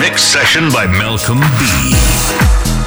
Mix session by Malcolm B.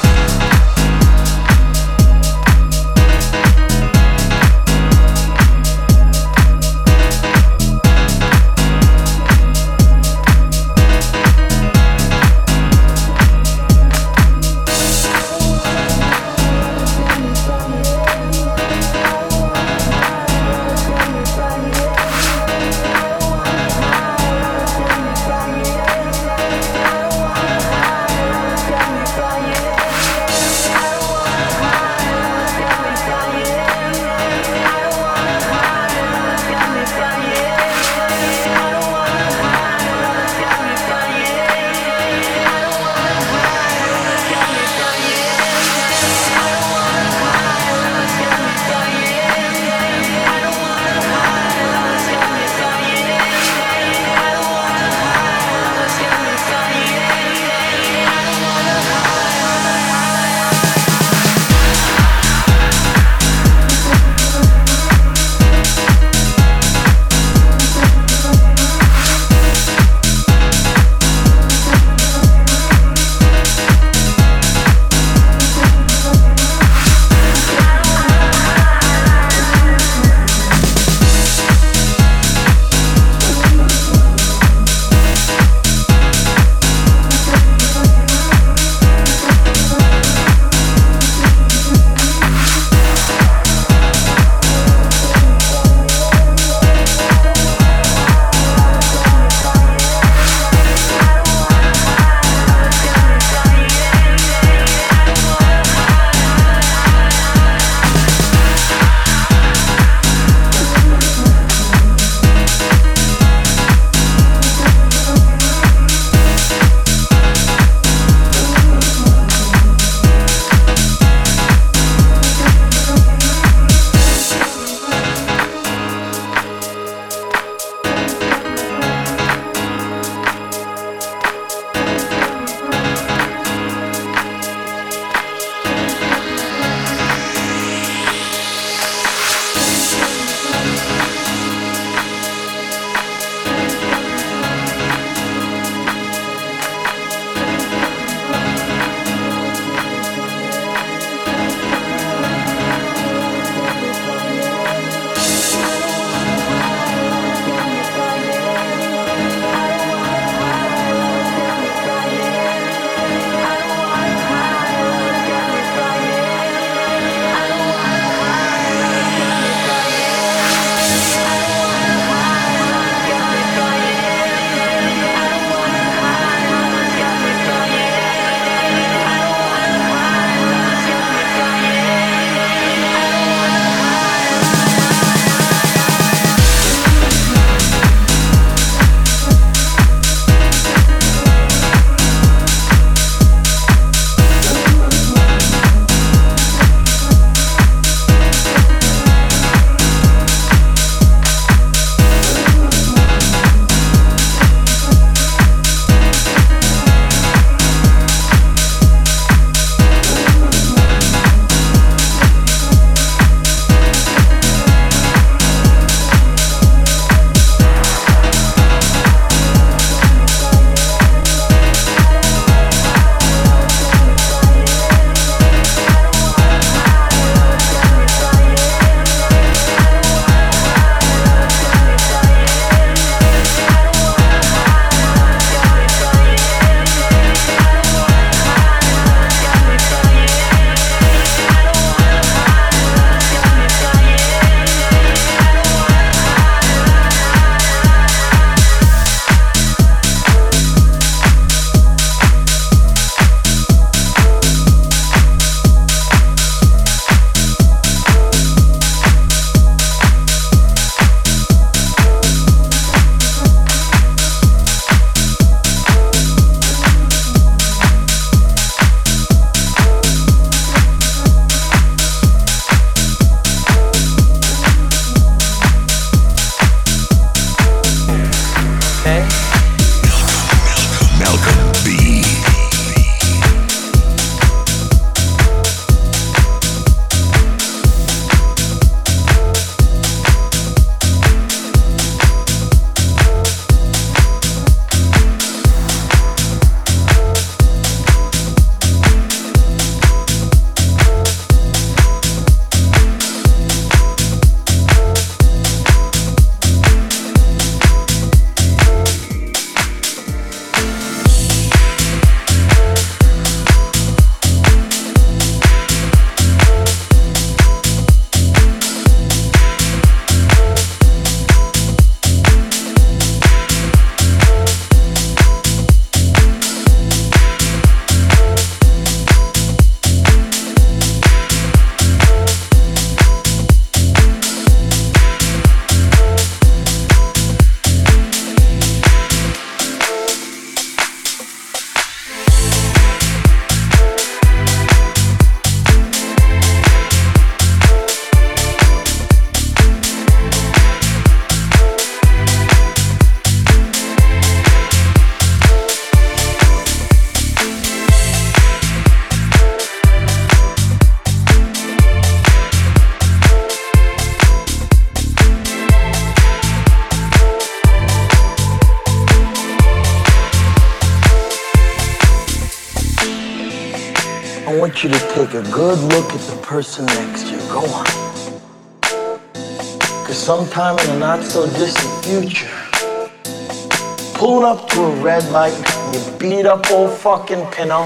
red light, you beat up old fucking Pinto.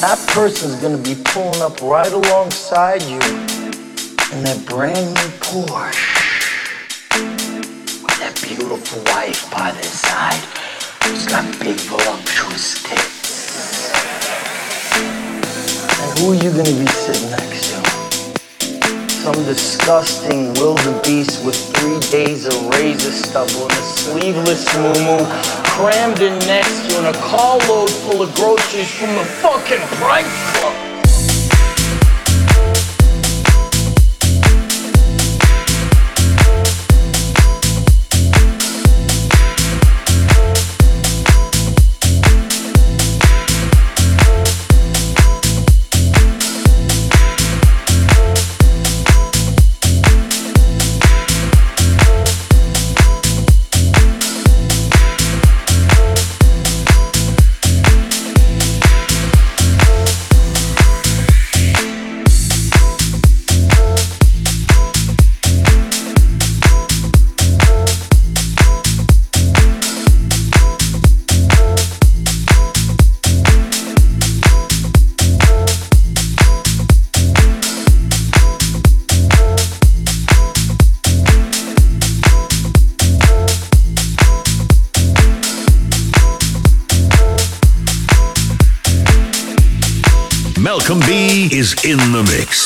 That person's gonna be pulling up right alongside you in that brand new Porsche with that beautiful wife by their side who's got big voluptuous tits. And who are you gonna be sitting next to? Some disgusting wildebeest with three days of razor stubble and a sleeveless moo crammed in next to in a carload full of groceries from the fucking Price Club. In the mix.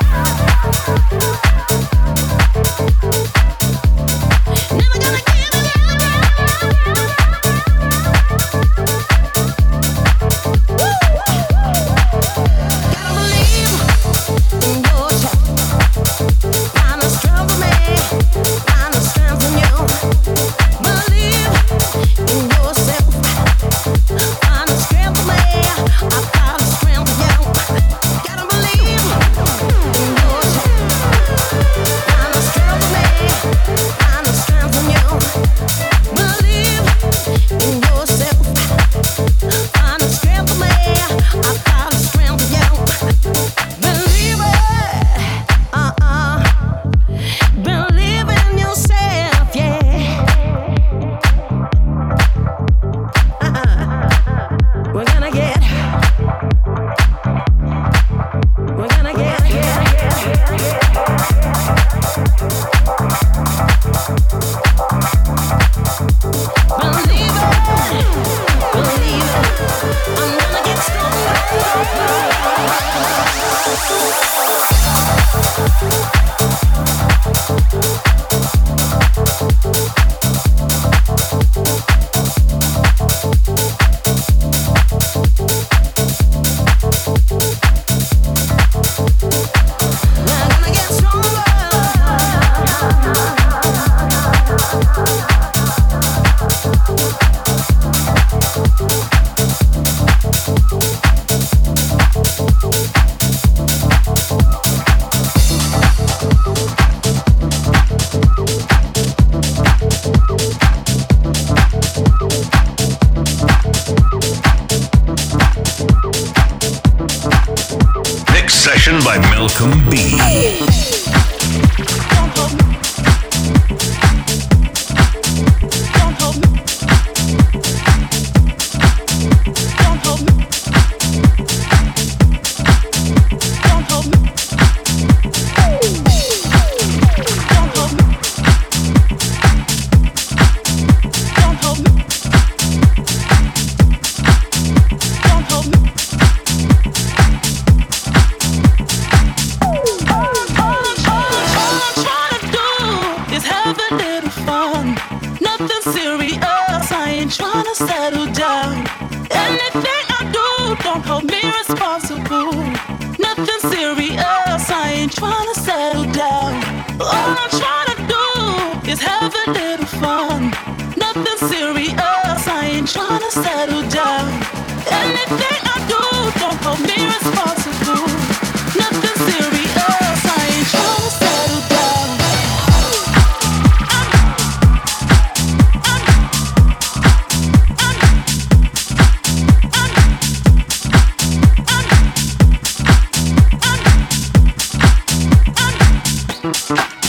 Mm-hmm.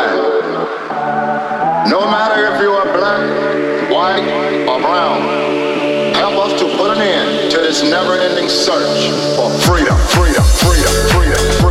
time. No matter if you are black, white, or brown, help us to put an end to this never-ending search for freedom, freedom, freedom, freedom, freedom.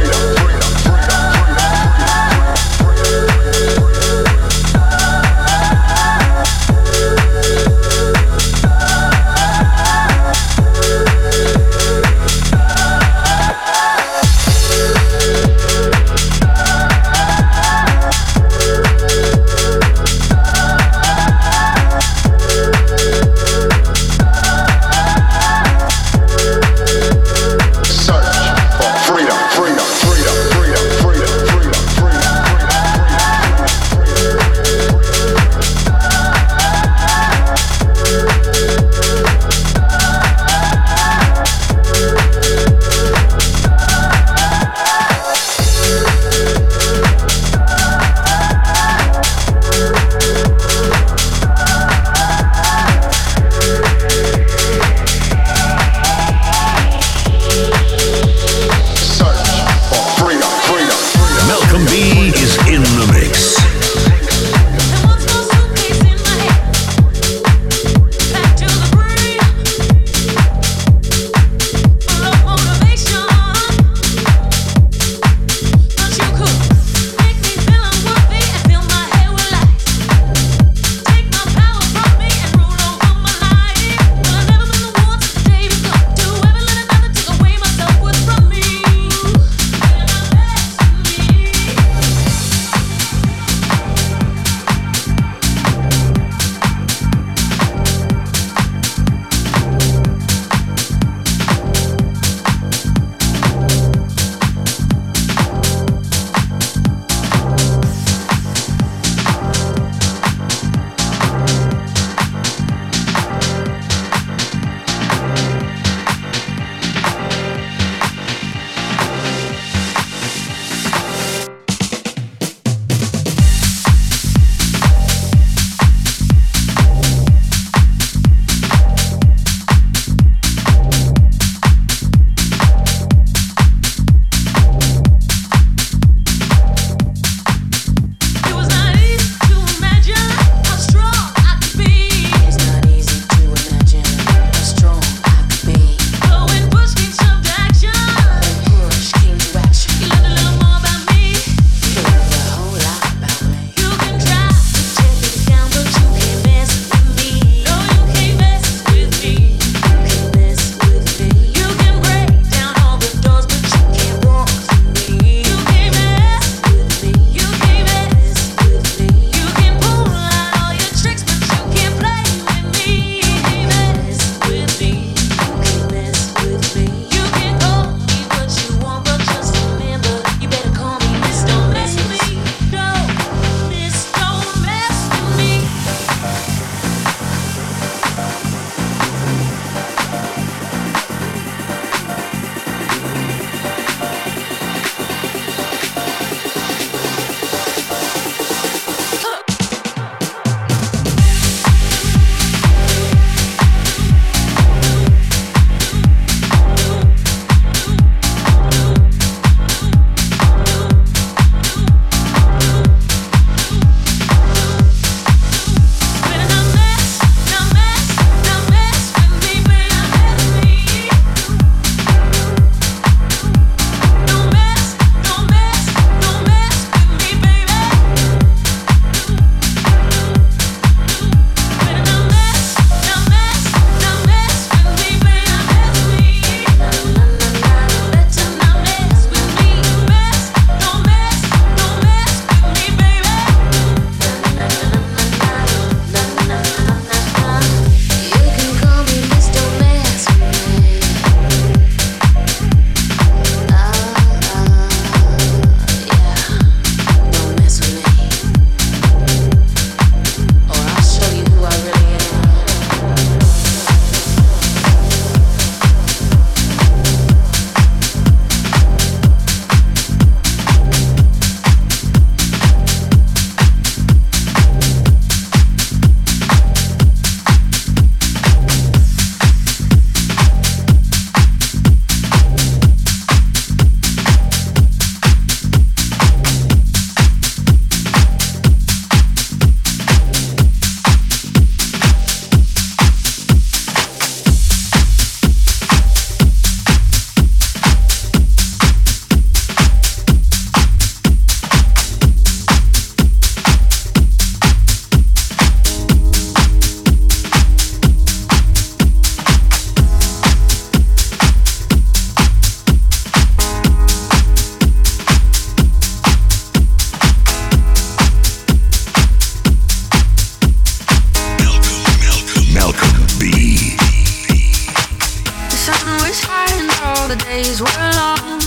The days were long.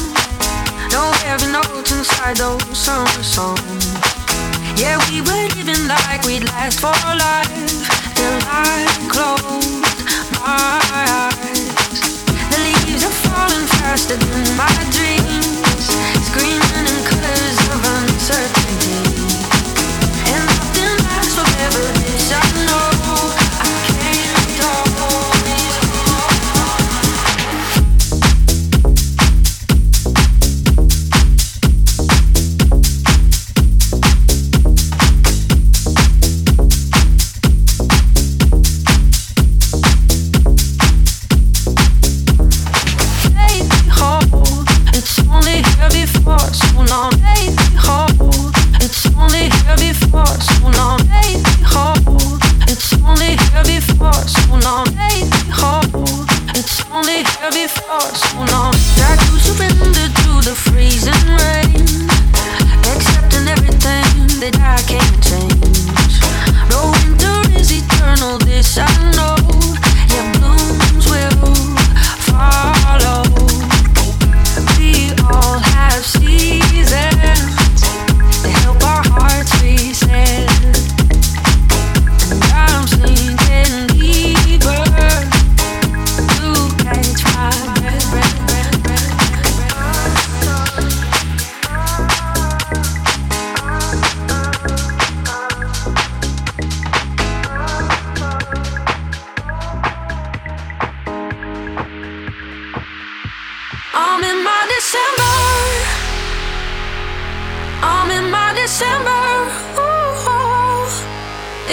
No heavy notes inside those summer songs. Yeah, we were living like we'd last for life till I closed my eyes. The leaves are falling faster than my dreams, screaming in colors of uncertainty. And nothing lasts forever. This I know.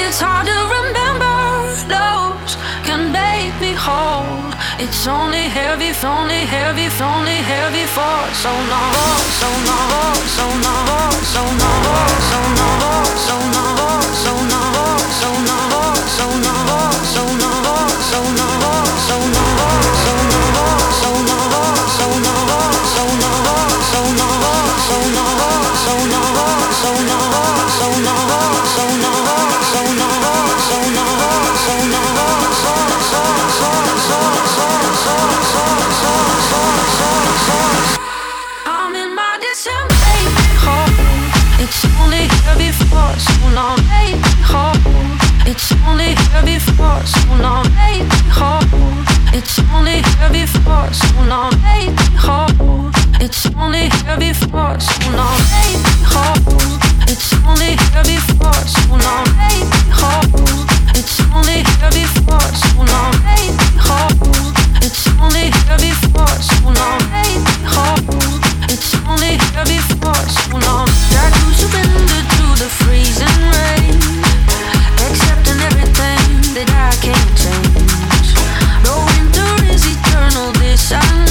It's hard to remember. Those can make me whole. It's only heavy, only heavy, only heavy for so long, so long, so long, so long, so long, so long, so long, so long, so long, so long, so long, so long, so long, It's only here before, so long. make me. It's only here before, so long. make me. It's only here before, so long. make me. It's only here before, so long. make me. It's only here before, so long. make me. It's only here before, so. It's only here before, so. Shine.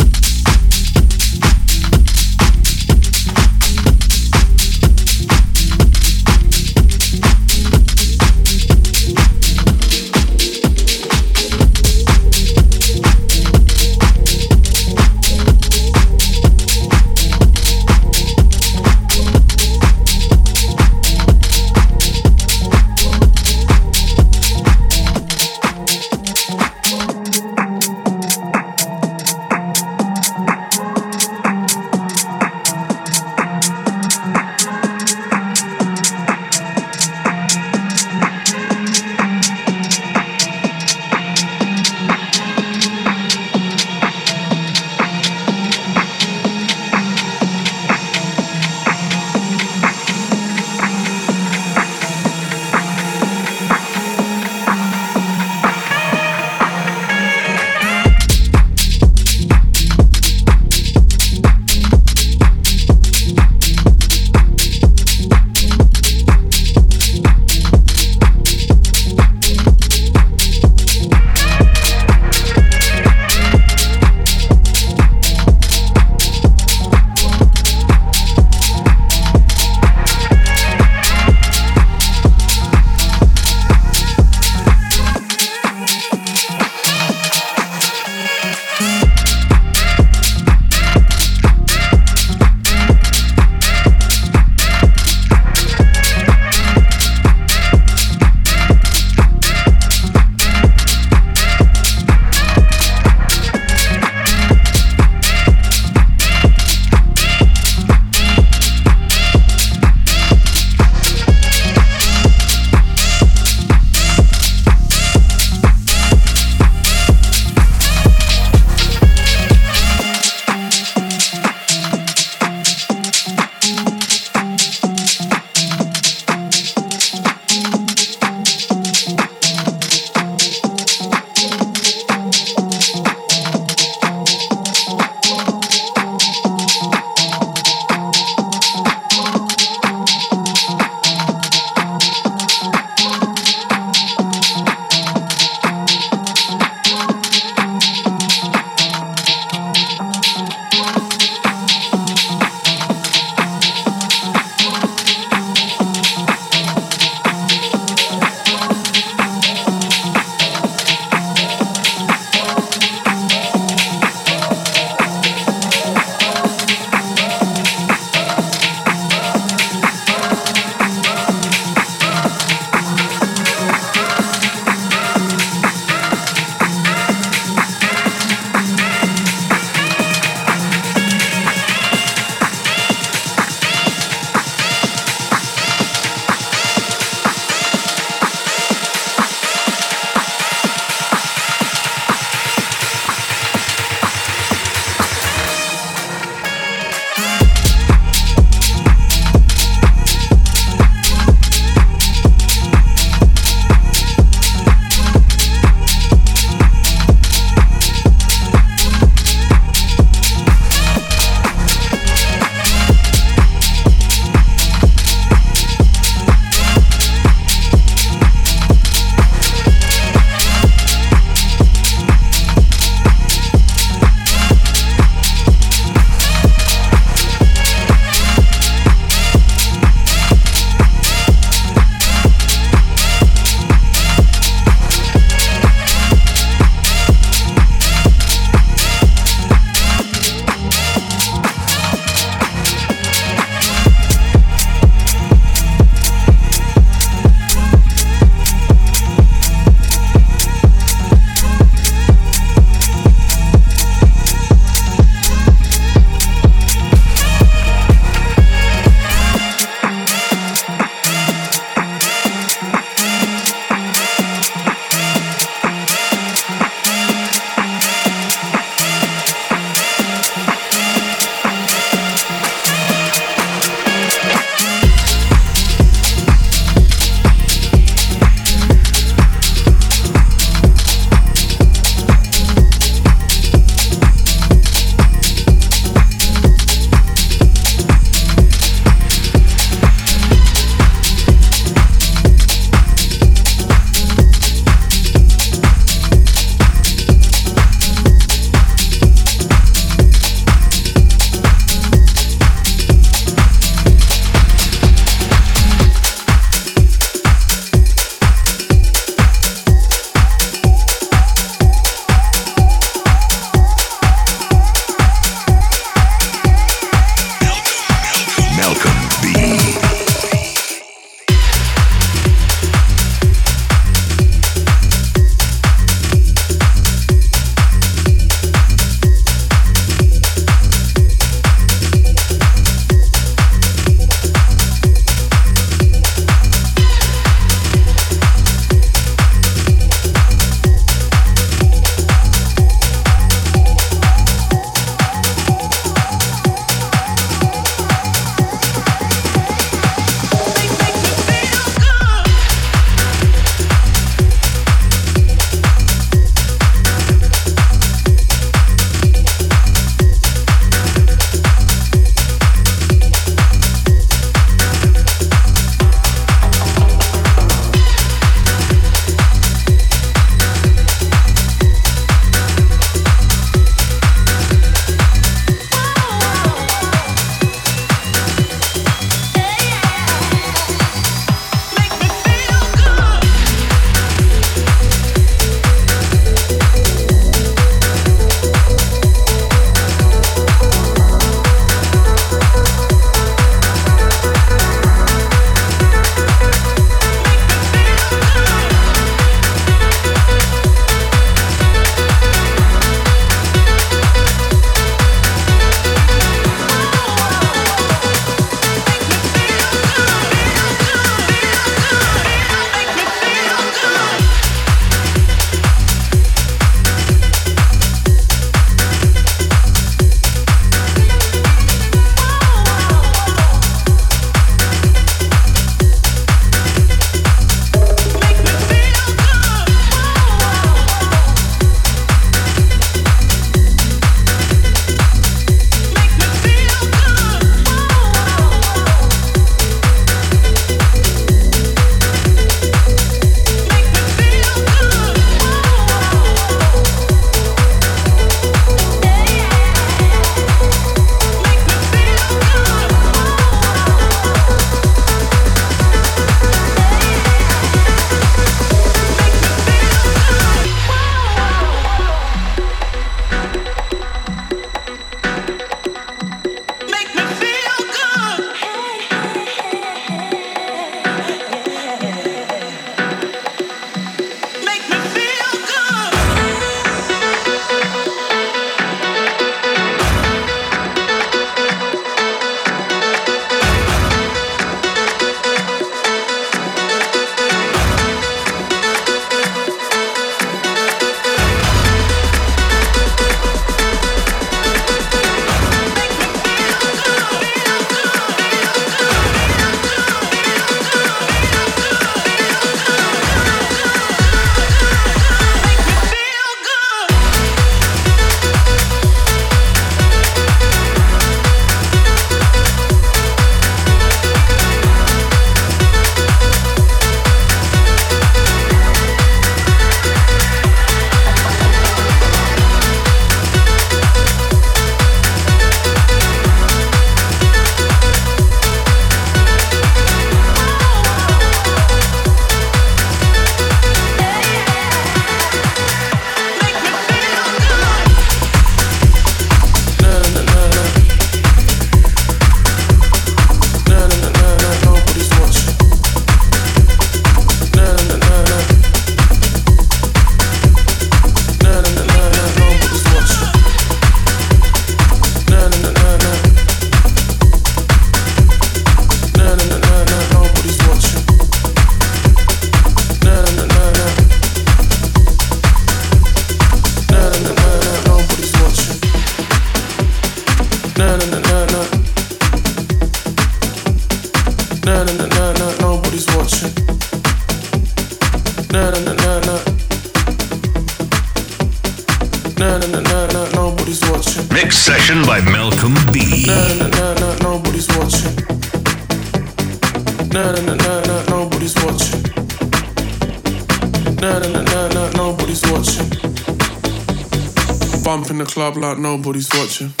know nobody's watching.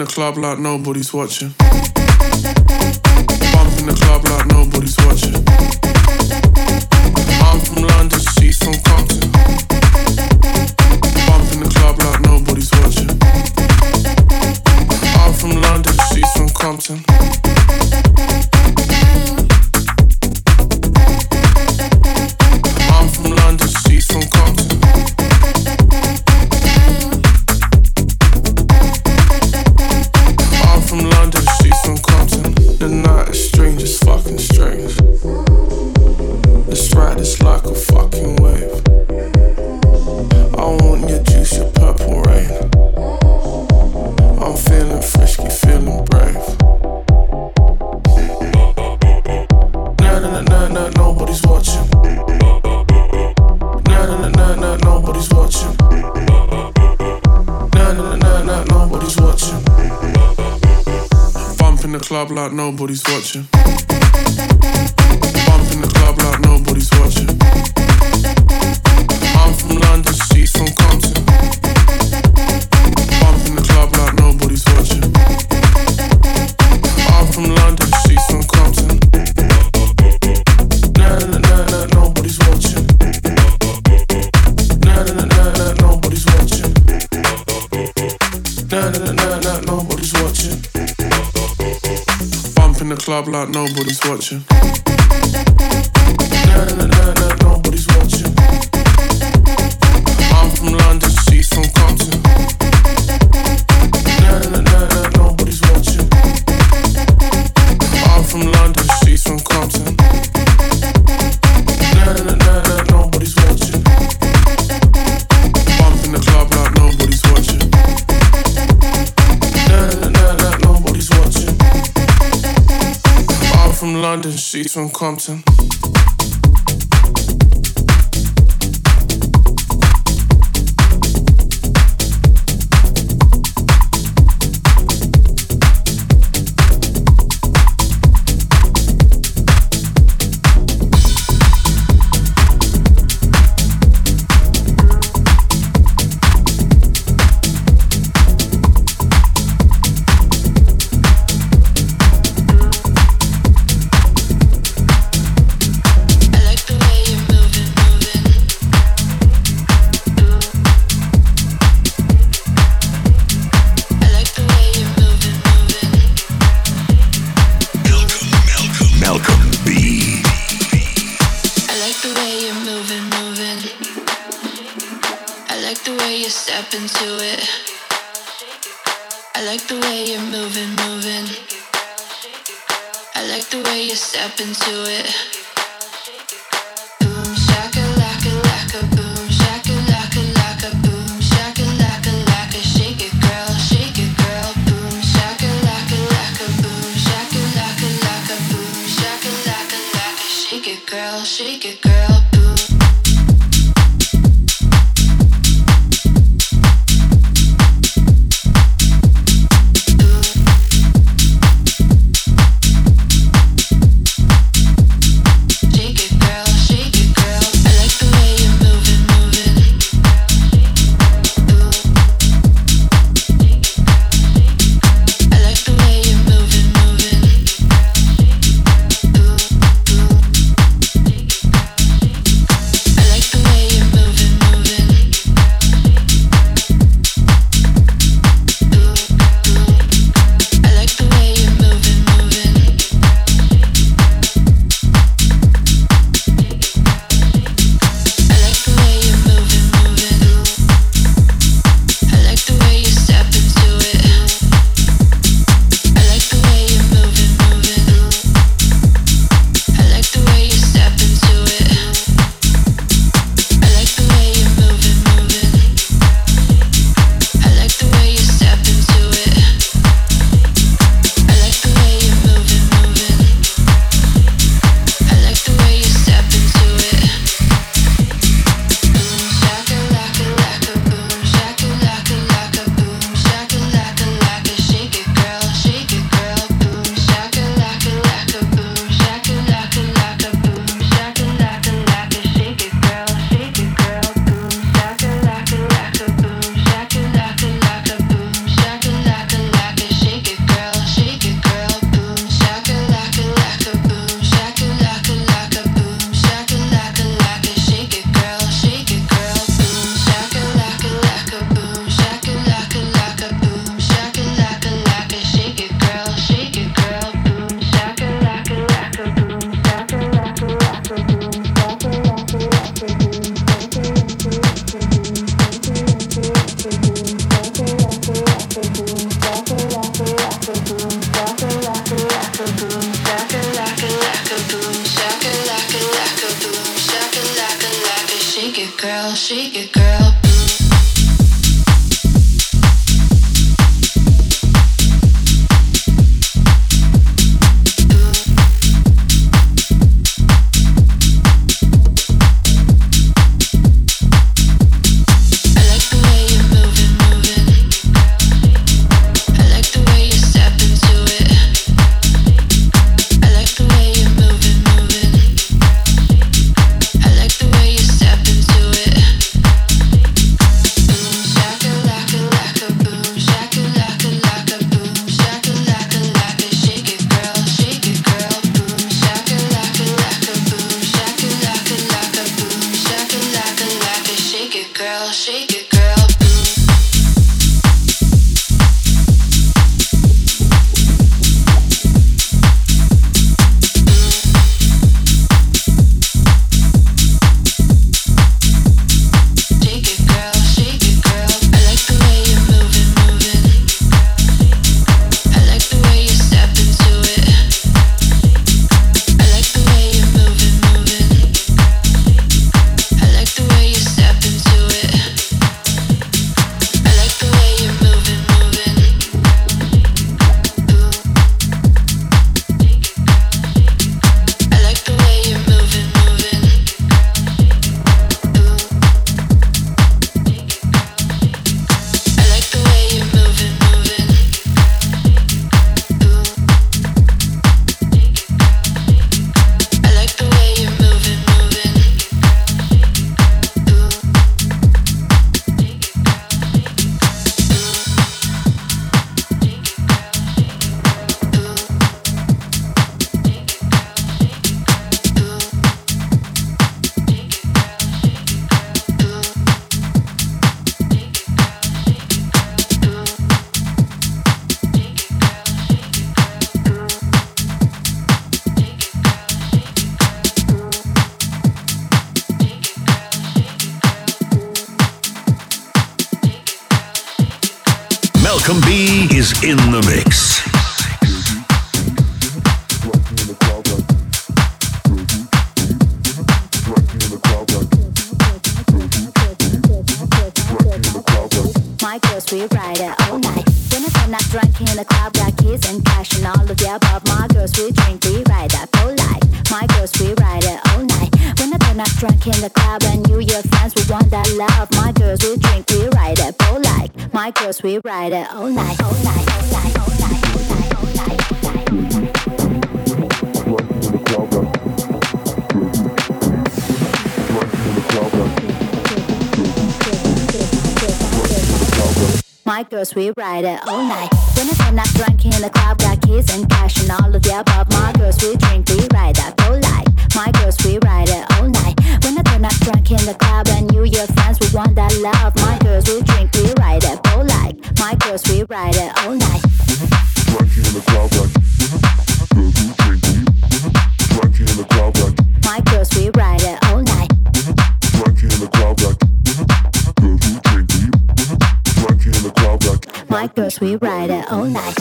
in the club like nobody's watching. Bump in the club like nobody's watching. I'm from London, she's from Compton. nobody's watching. blah blah, nobody's watching. streets from Compton. cause we ride it all night, all night. My girls, we ride it all night. When it's not drunk in the club, got keys and cash and all of the above. My girls we ride it all night.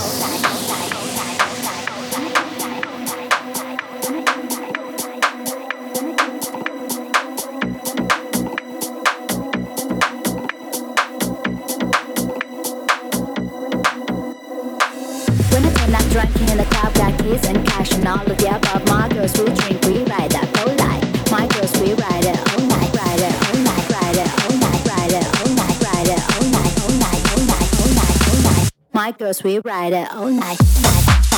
Women came not drinking in the club, got keys and cash and all of the above. My girls will drink, we cause we ride it all night. night.